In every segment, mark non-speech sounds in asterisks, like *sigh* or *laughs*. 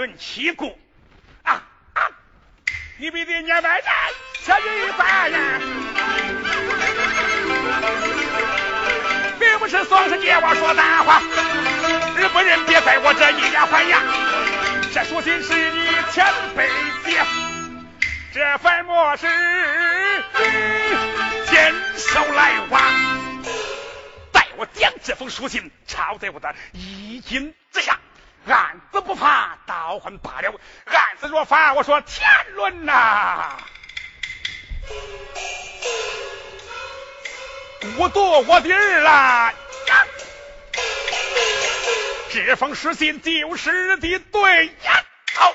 论七股啊啊！你必得念外战，千人一番呀，并不是双是借我说大话，日本人别在我这以牙还牙。这书信是你前辈写，这份墨是坚守来往，待我将这封书信抄在我的衣襟。案子不怕倒换罢了，案子若发，我说天伦呐，我夺我的儿啦呀，这封书信就是的对呀，好。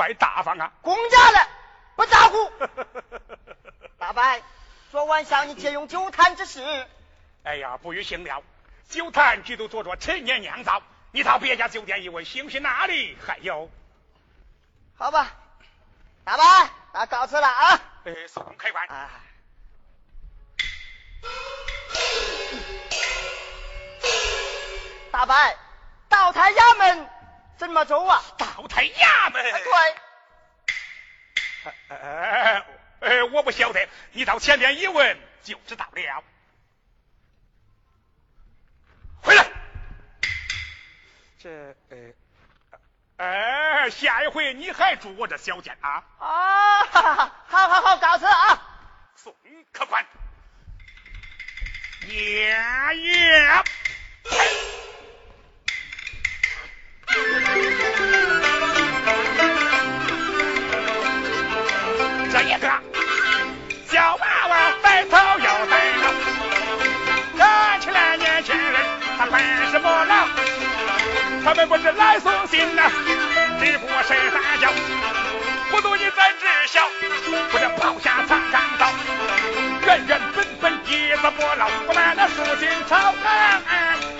怪大方啊！公家的不在乎。*laughs* 大伯，昨晚向你借用酒坛之事。哎呀，不予行了。酒坛只都做着陈年酿造，你到别家酒店一问，兴许哪里还有？好吧，大伯，那告辞了啊！哎，送开关。大伯，道台衙门怎么走啊？道台衙门。对。哎哎，我不晓得，你到前面一问就知道了。回来。这呃，哎，下一回你还住我这小间啊？啊，好好好，告辞啊！送客官。爷爷。他们不是来送信呐，只不过是大叫，不读你怎知晓？我这抛下藏长刀，原原本本一字不漏，我们那书信抄。他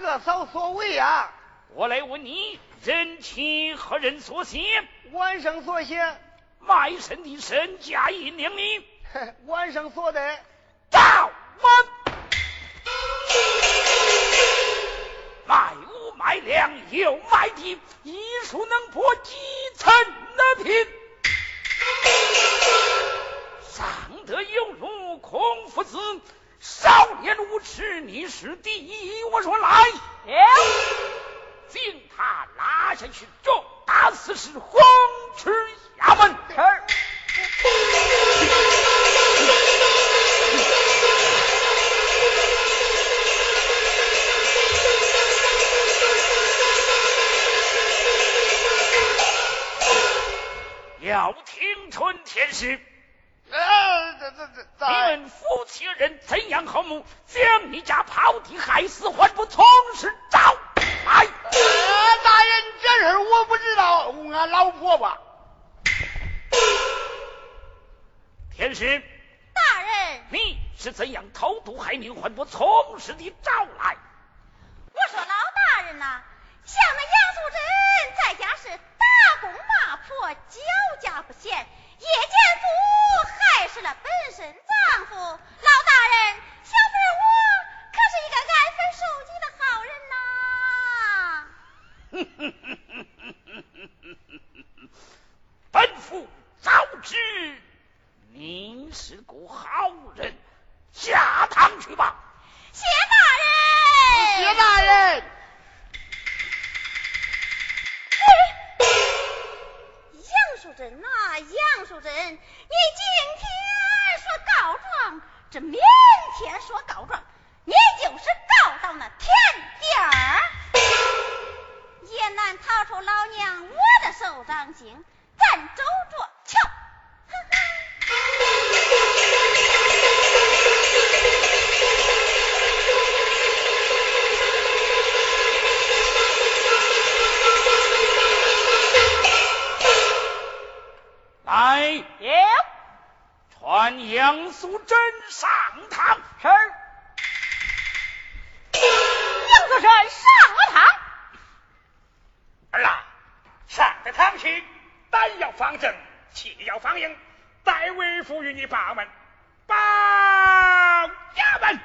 各扫所为啊，我来问你，人情何人所写，晚上所写，卖身的身价一两米，晚上所得道门。卖物卖粮又卖地，一树能破几层的贫。长得犹如孔夫子，少年无耻你是爹。是。堂前胆要方正，气要方硬，代为父与你把门，保家门。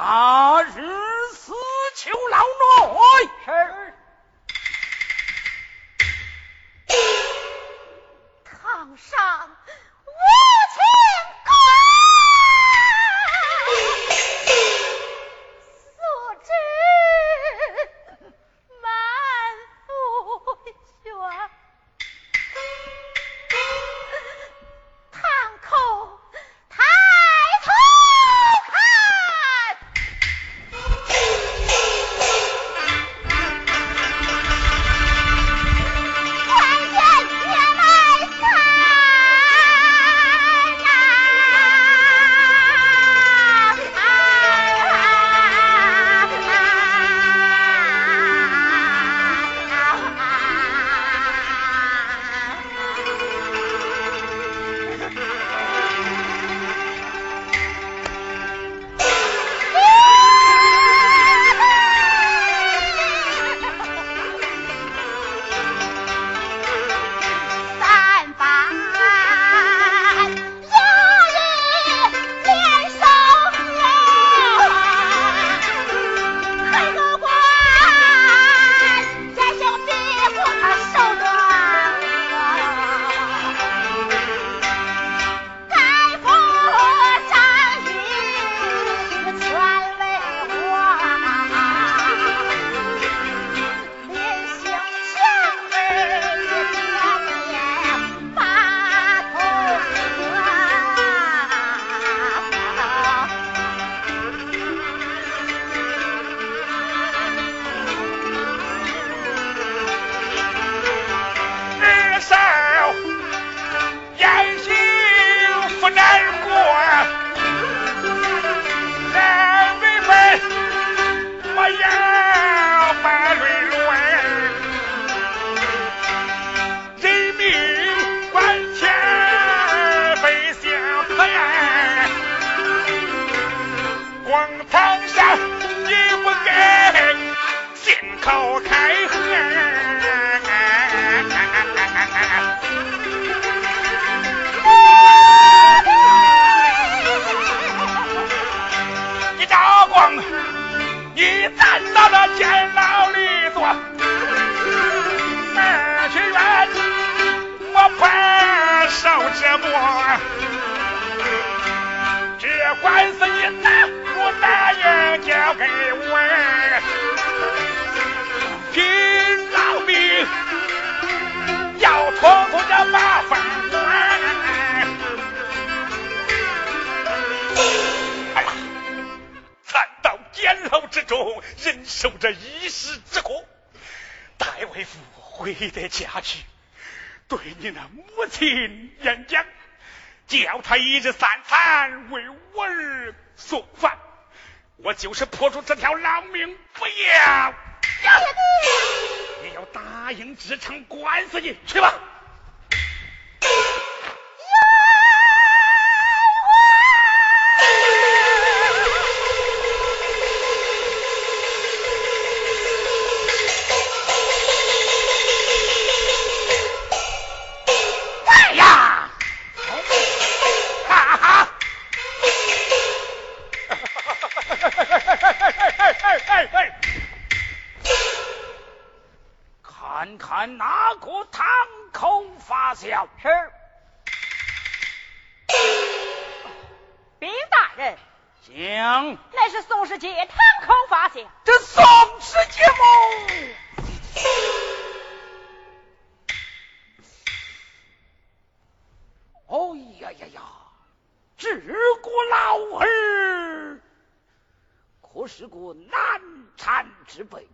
大信口开河。你赵光，你站到了监牢里坐，二去院我怕受折磨。这官司你拿不答应交给我，要拖出这麻烦关。哎呀，惨到监牢之中，忍受着一时之苦。戴为父回得家去，对你那母亲演讲，叫他一日三餐为我儿送饭。我就是破出这条老命不要，也要答应这场官司你，去吧。口发笑？是。禀大人，行，乃是宋世杰堂口发现。这宋世杰谋哦呀呀呀！治国老儿可是个难缠之辈，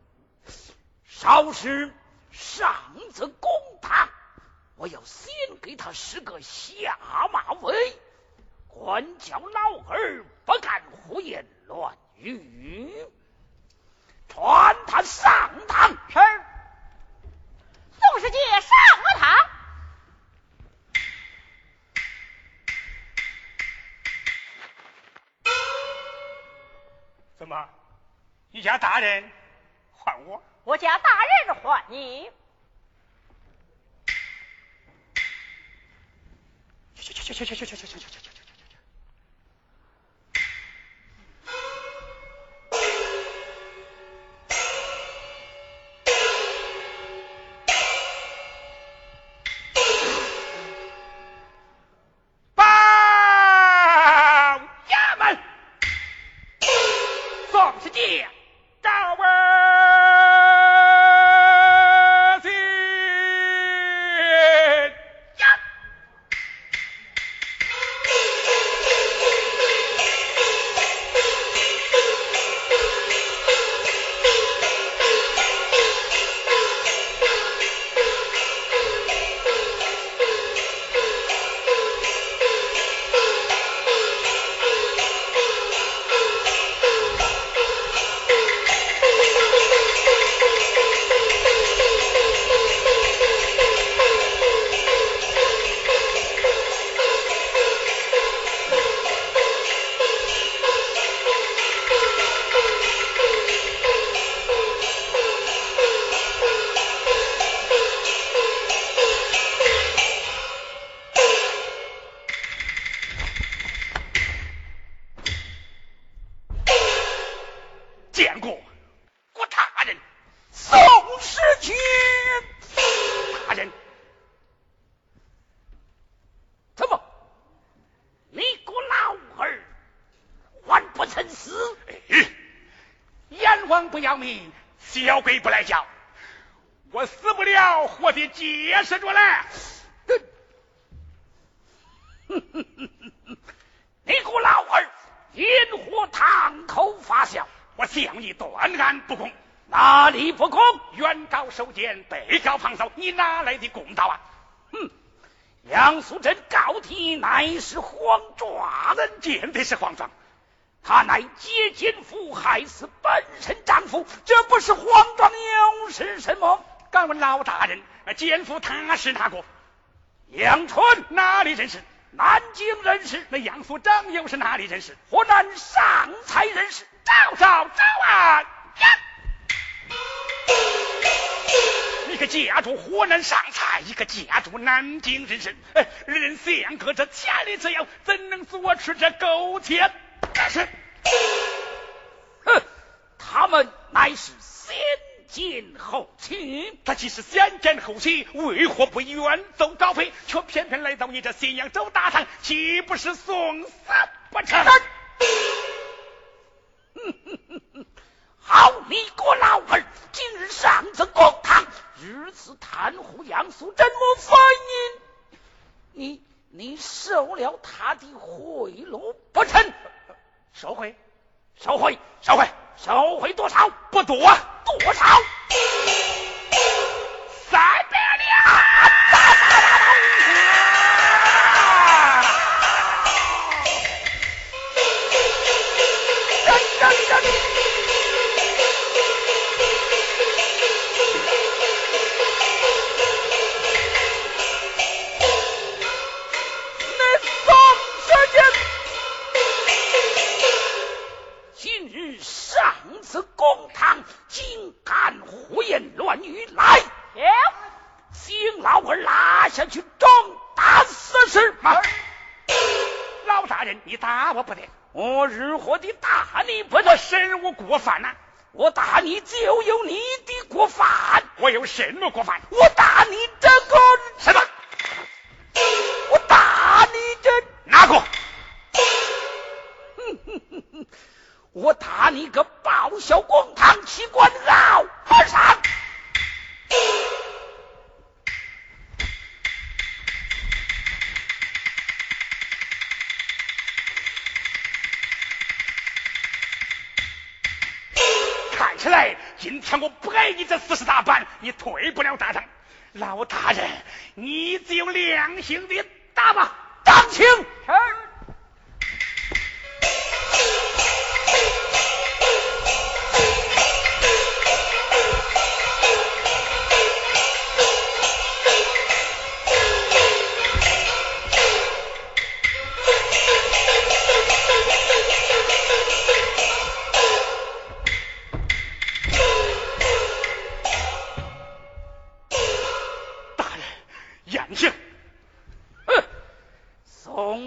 少时上则公堂，我要先给他施个下马威，管教老儿不敢胡言乱语，传他上堂。是，宋世杰上了堂。怎么，你家大人换我？我家大人换你。去去去去去去去去去去去原告受检，被告旁搜，你哪来的公道啊？哼！杨素贞告题乃是黄状，人见的是黄状。他乃接奸夫，害死本身丈夫，这不是黄状又是什么？敢问老大人，奸夫他是哪个？杨春哪里人士？南京人士。那杨素贞又是哪里人士？河南上蔡人士。找找找啊！呀！一个家住河南上蔡，一个家住南京人士，人相隔着千里之遥，怎能做出这勾结？但是，哼，他们乃是先奸后娶。他既是先奸后娶，为何不远走高飞，却偏偏来到你这咸阳州大堂？岂不是送死不成？好你个袒护杨素贞，么反应？你你收了他的贿赂不成？收回，收回，收回，收回多少？不多，多少？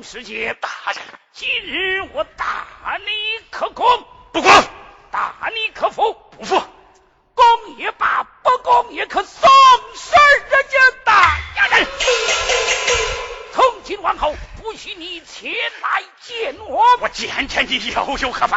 世界大战今日我打你可攻不攻打你可服不服攻也罢不攻也可伤身人家大家人从今往后不许你前来见我我见天地以后何可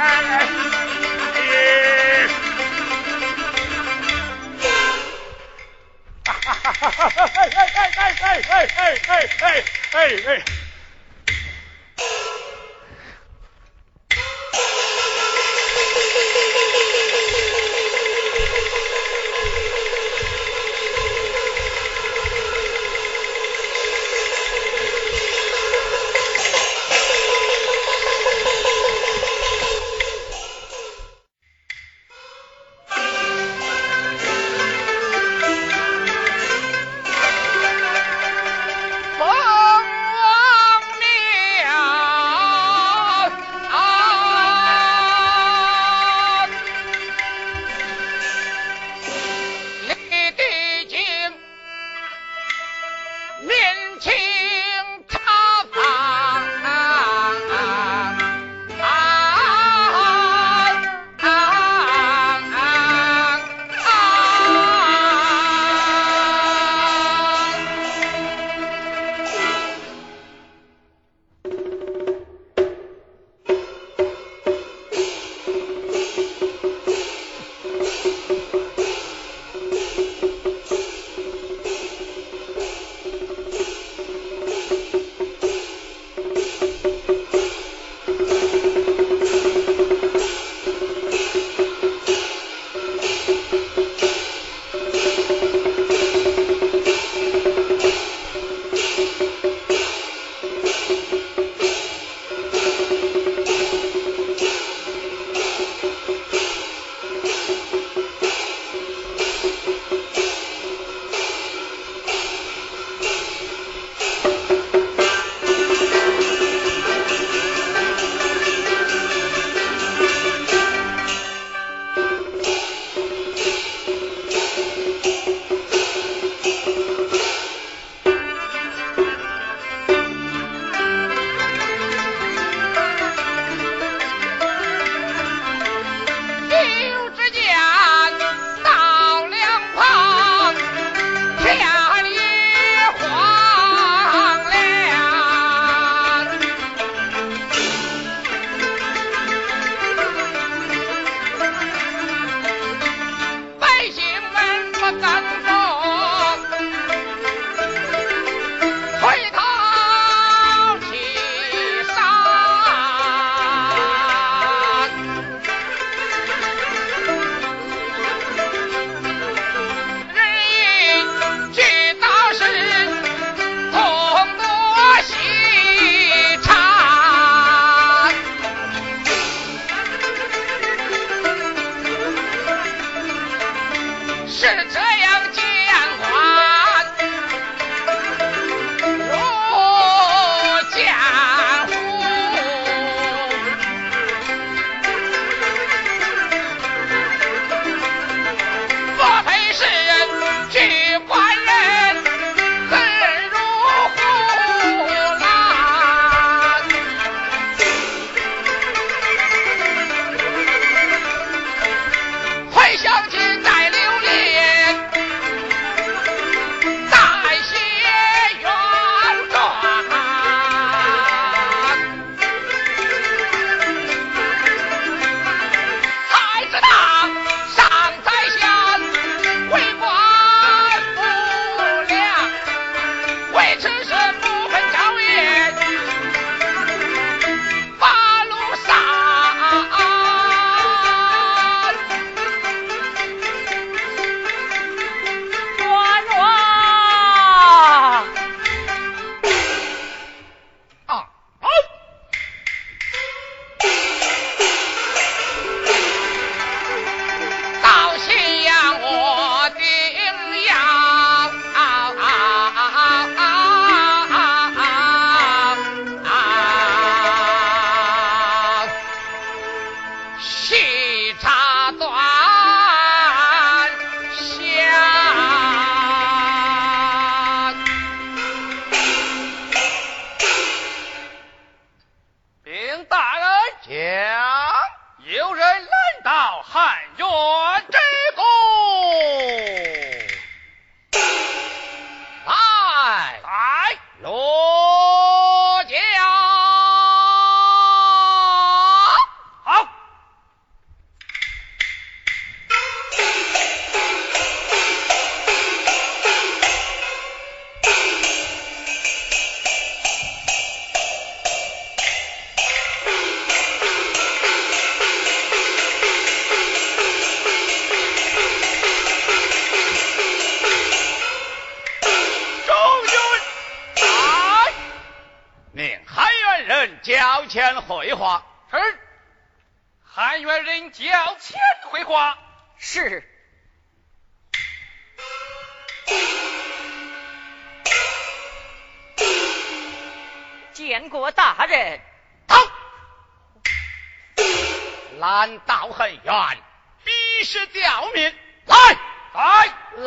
哎，哎，哎，哎，哎，哎，哎，哎，哎。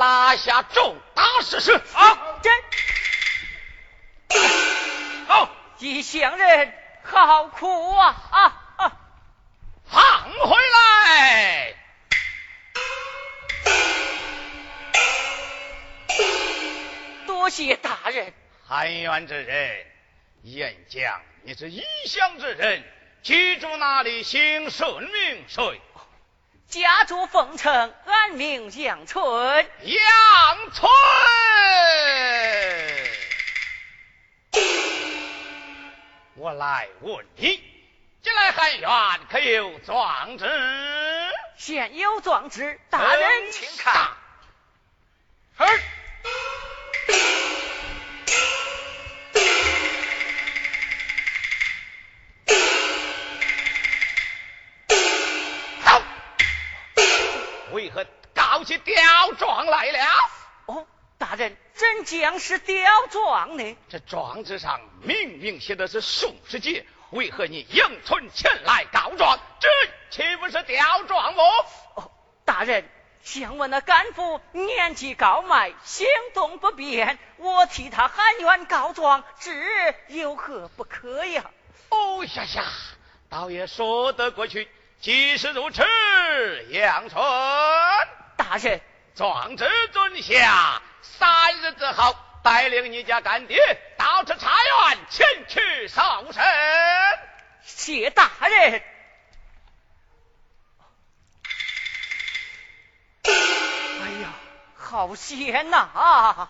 拉下重大事实。好，真好，异乡人好苦啊啊啊！放回来。多谢大人。汉元之人，燕将，你是异乡之人，居住哪里？姓甚名谁？家住凤城，安名杨春。杨春。我来问你，近来汉院可有壮志？现有壮志，大人请看。是告起吊状来了？哦，大人，真将是吊状呢？这状纸上明明写的是宋世杰，为何你迎春前来告状？这岂不是吊状么？哦，大人，想问那干父年纪高迈，行动不便，我替他喊冤告状，这有何不可呀？哦呀呀，倒也说得过去。既是如此，杨春，大人，状纸准下，三日之后带领你家干爹到这茶园前去受审。谢大人。哎呀，好险呐、啊！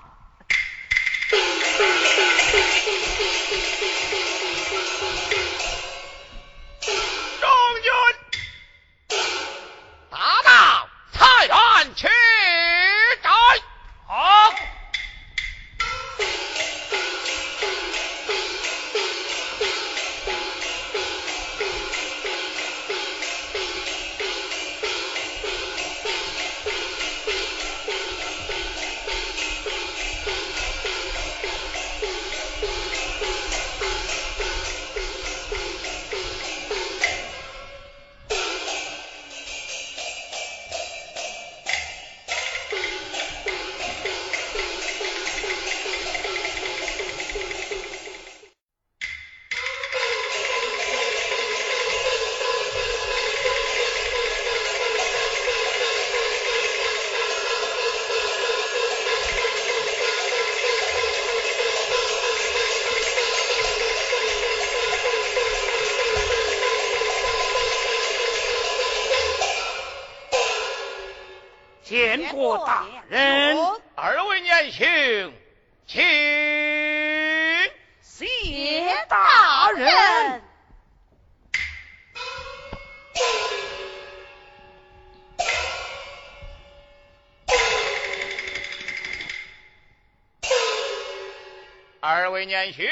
年兄，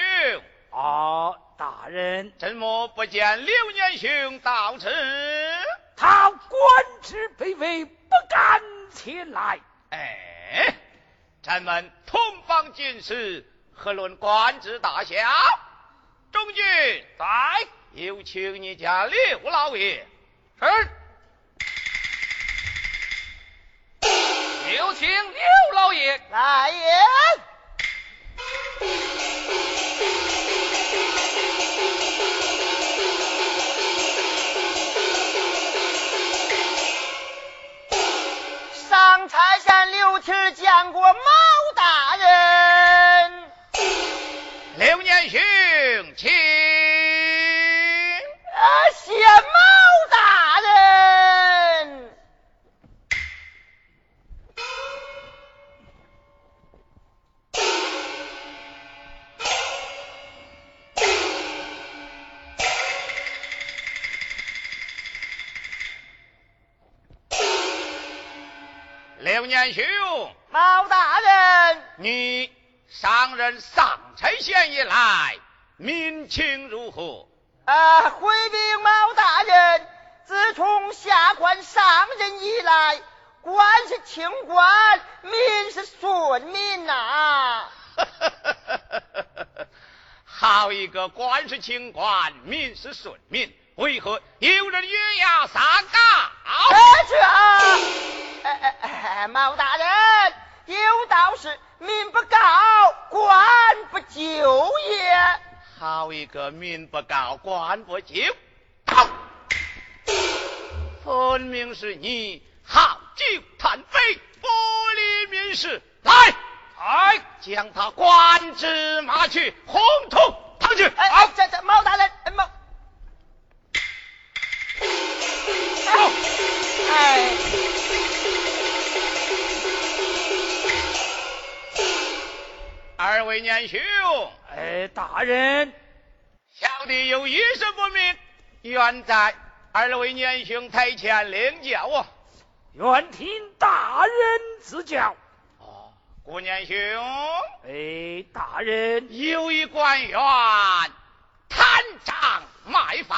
啊，大人，怎么不见刘年兄到此？他官职卑微，不敢前来。哎，咱们同房进士，何论官职大小？中军在，有请你家刘老爷。是。毛大人，你上任上差县以来，民情如何？啊，回禀毛大人，自从下官上任以来，官是清官，民是顺民呐。好一个官是清官，民是顺民，为何有人越牙三告？这啊，哎哎哎，毛大人，有道是民不告，官不就也。好一个民不告，官不就，好，分明是你好酒贪杯，不理民事。来，哎，将他官职骂去，红土堂去。哎，这这毛大人，哎毛，哎，二位年兄，哎，大人，小弟有一事不明，愿在二位年兄台前领教啊。愿听大人指教。哦，顾年兄，哎，大人，有一官员贪赃卖法，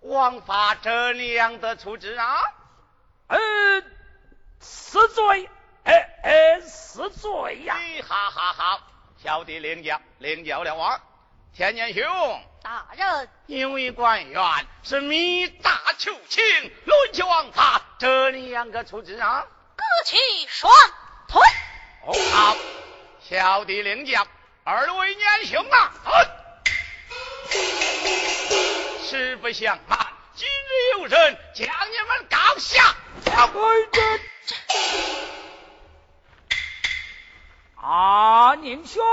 枉法这样的处置啊？呃，死罪，哎哎，是罪呀。哎，好好好，小弟领教领教了王。天年兄，大人，因为官员是密大求情，论起枉法，这样个处置啊？各取双腿。哦，好，小弟领教。二位年兄啊，哎实不相瞒，今日有人将你们告下。哎这啊，宁兄，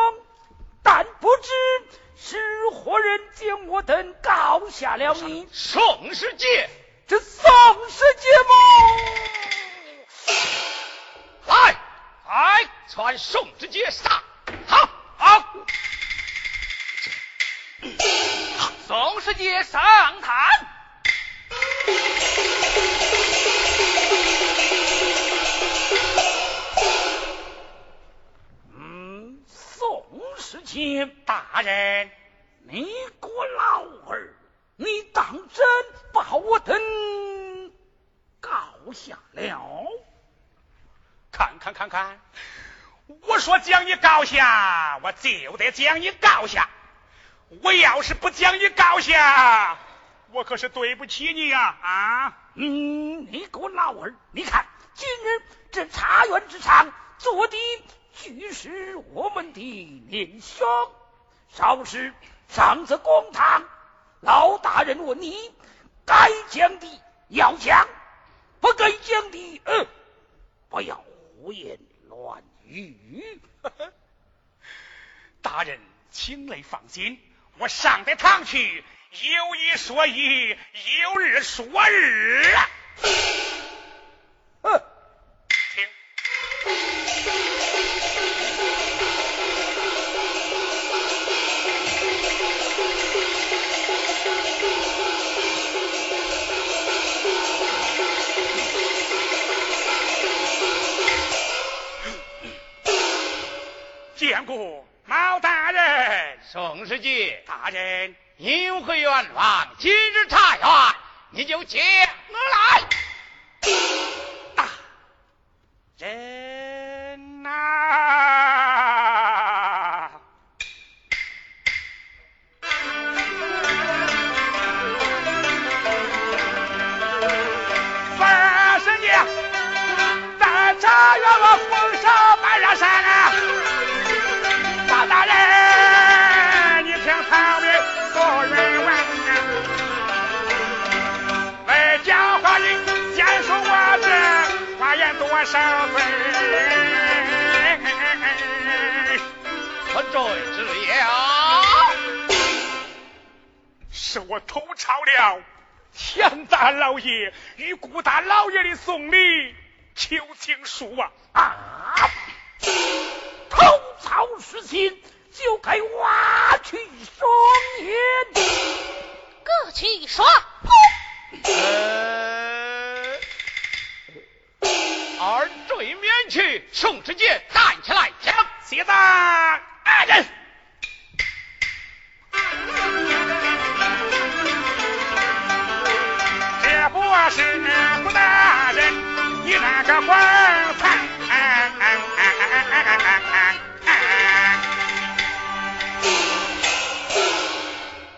但不知是何人将我等告下了你？宋世杰，这宋世杰吗？来，来，传宋世杰上。好，好，宋世杰上堂。请大人，你个老儿，你当真把我等告下了？看看看看，我说将你告下，我就得将你告下。我要是不将你告下，我可是对不起你呀！啊，嗯，你个老儿，你看今日这茶园之上坐的俱是我们的年兄，少时上这公堂，老大人问你该讲的要讲，不该讲的，呃，不要胡言乱语。*laughs* 大人，请雷放心，我上得堂去，有一说一，有日说日。毛大人，宋世杰，大人，有何冤枉？今日茶园，你就请我来。大人呐、是我偷抄了田大老爷与顾大老爷的送礼求情书啊！啊！偷抄事情就该挖去双眼。各取双呃，二宋世杰站起来讲，谢大人。这不是顾大人，你那个官才。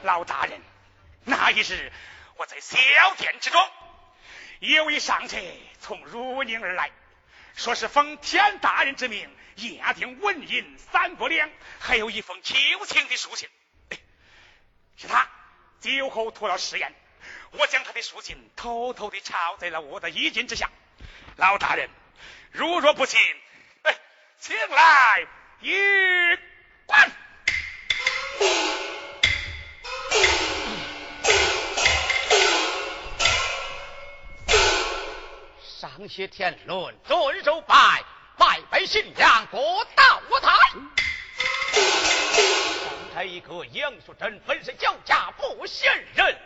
老大人，那一日我在小殿之中，一位上车从汝宁而来，说是奉天大人之命押定纹银三百两，还有一封求情的书信。是他酒后吐了誓言，我将他的书信偷偷的抄在了我的衣襟之下。老大人，如若不信，哎，请来一观。上写天伦，遵守拜，拜拜信仰，各到我台。上台一个杨素贞，本是脚家不贤人，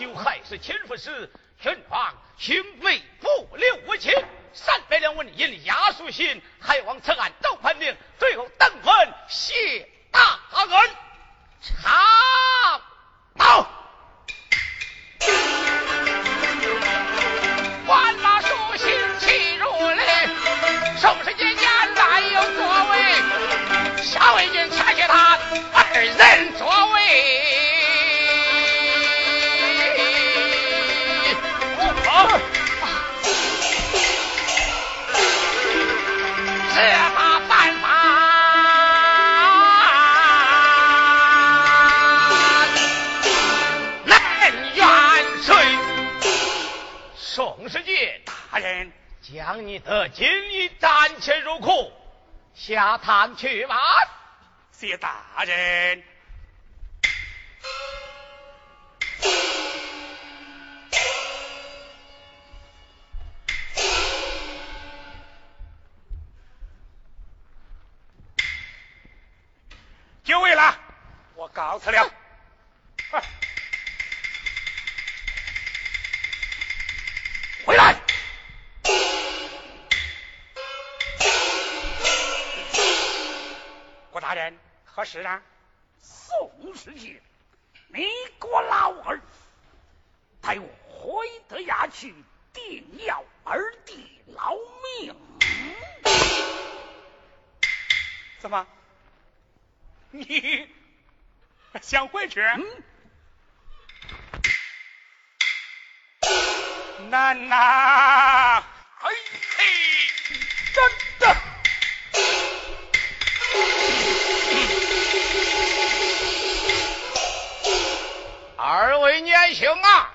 不久害死亲夫时，宣皇兄妹不留我亲，三百两纹银押书信，还望此案都判明，最后登门谢大恩。好，到。万马书信齐如林，宋世杰言来有作为，夏为君察觉他二人作为。你的金衣暂且入库，下堂去吧。谢大人。久违了，我告辞了。事啊？宋世杰，你给我老儿，带我回德衙去，定要儿弟劳命。怎么？你 *laughs* 想回去？嗯。难呐！位年兄啊，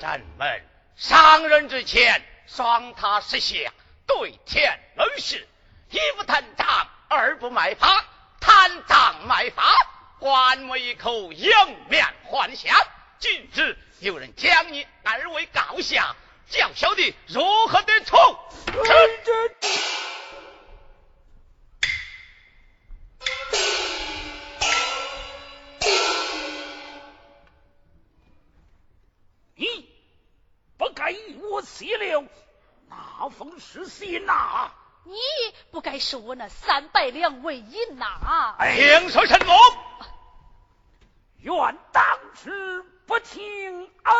咱们上任之前，双塔石下，对天论事，一不贪赃，二不卖法，贪赃卖法，还我一口迎面还乡。今日有人将你二位告下，叫小弟如何得从？写了那封诗信呐？你不该收我那三百两为银呐？听说什么？愿当时不听恩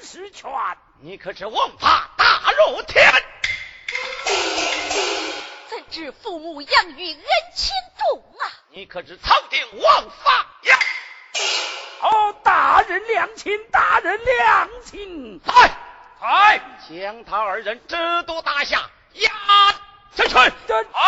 师劝。你可知王法大如天？怎知父母养育恩情重啊？你可知朝廷王法呀？哦，大人良亲，大人良亲。来。来，将他二人直督大下，押下去。好。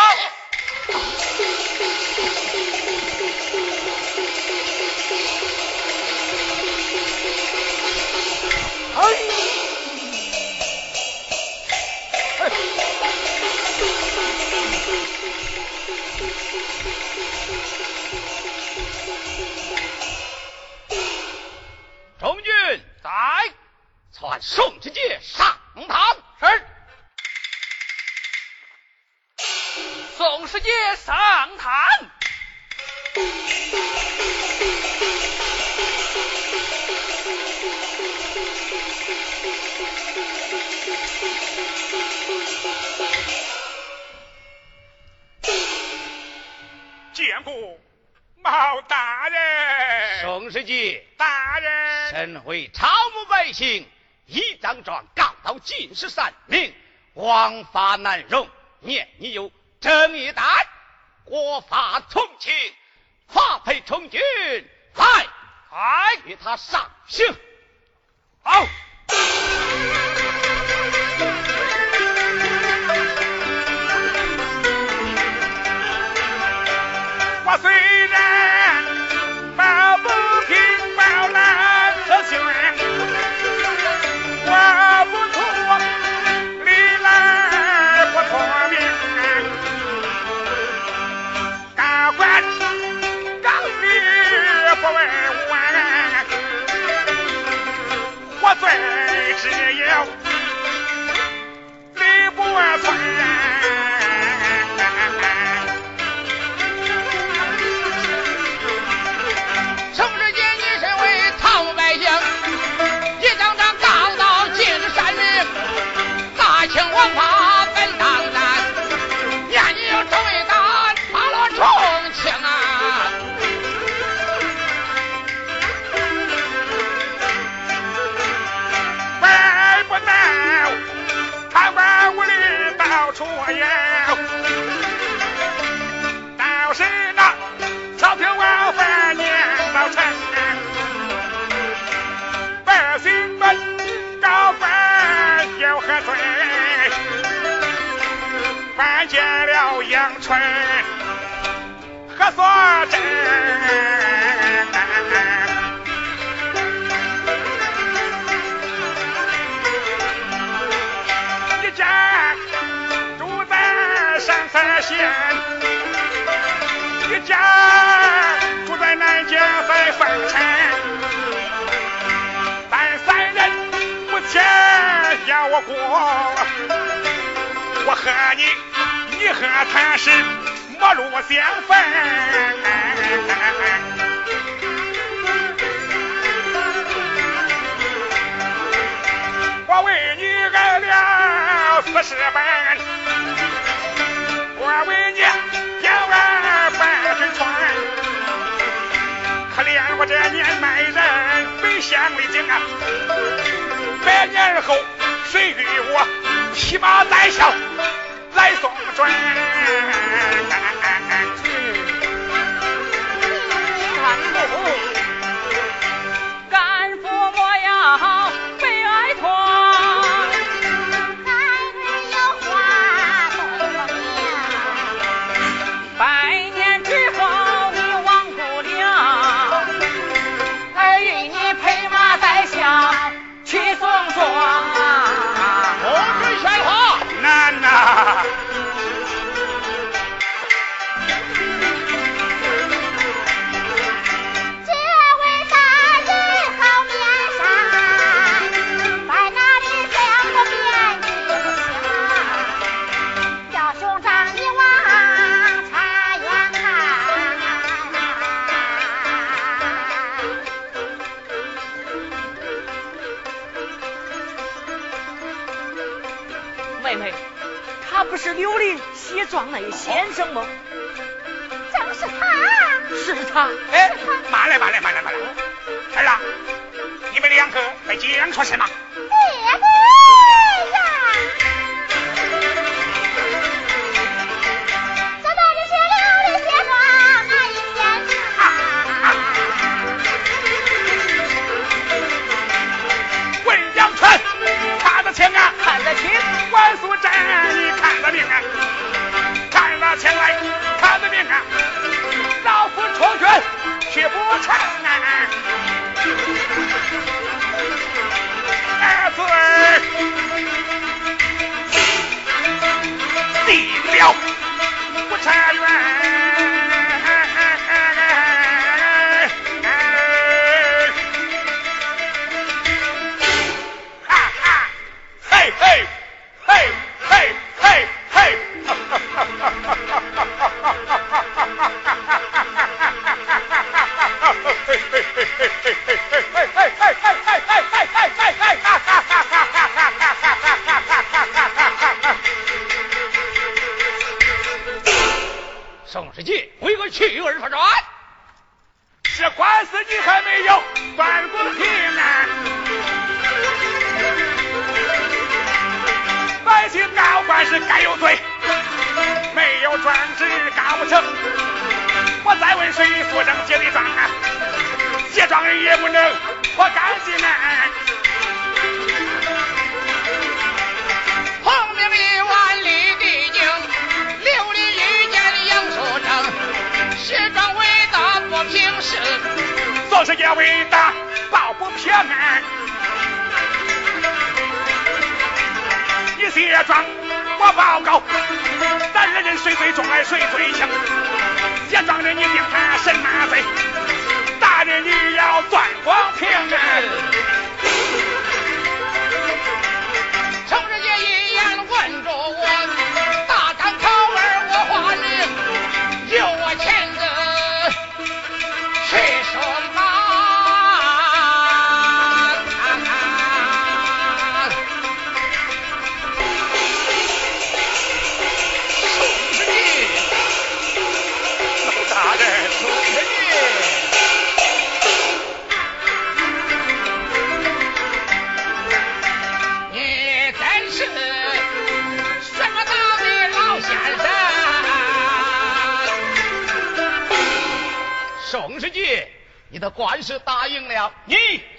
宋世杰上堂，是。宋世杰上堂，见过毛大人。宋世杰大人，身为草木百姓。一张状告到进士三名，王法难容。念你有正义胆，国法从轻，发配从军。来，来与他上刑。好。万岁。见了阳春何所镇，一家住在山蔡县，一家住在南街，在范城，咱三人不欠，要我过，我和你。你和他是陌路相逢我为你挨了四十板我为你掉了半只船可怜我这年迈人本想为将啊百年后谁与我披麻戴孝转宋世杰，为个去而发转？这官司你还没有断过平呢，百姓告官是该有罪，没有专制告不成。我再问谁，不上揭的状啊？揭状人也不能，我干心呢。做事也伟大报不平安。你卸妆我报告，咱二人谁最重来谁最轻。卸妆的你定他什么罪？大人你要断光平安！官是答应了，你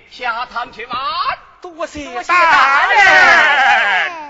下堂去吧。多谢大人。请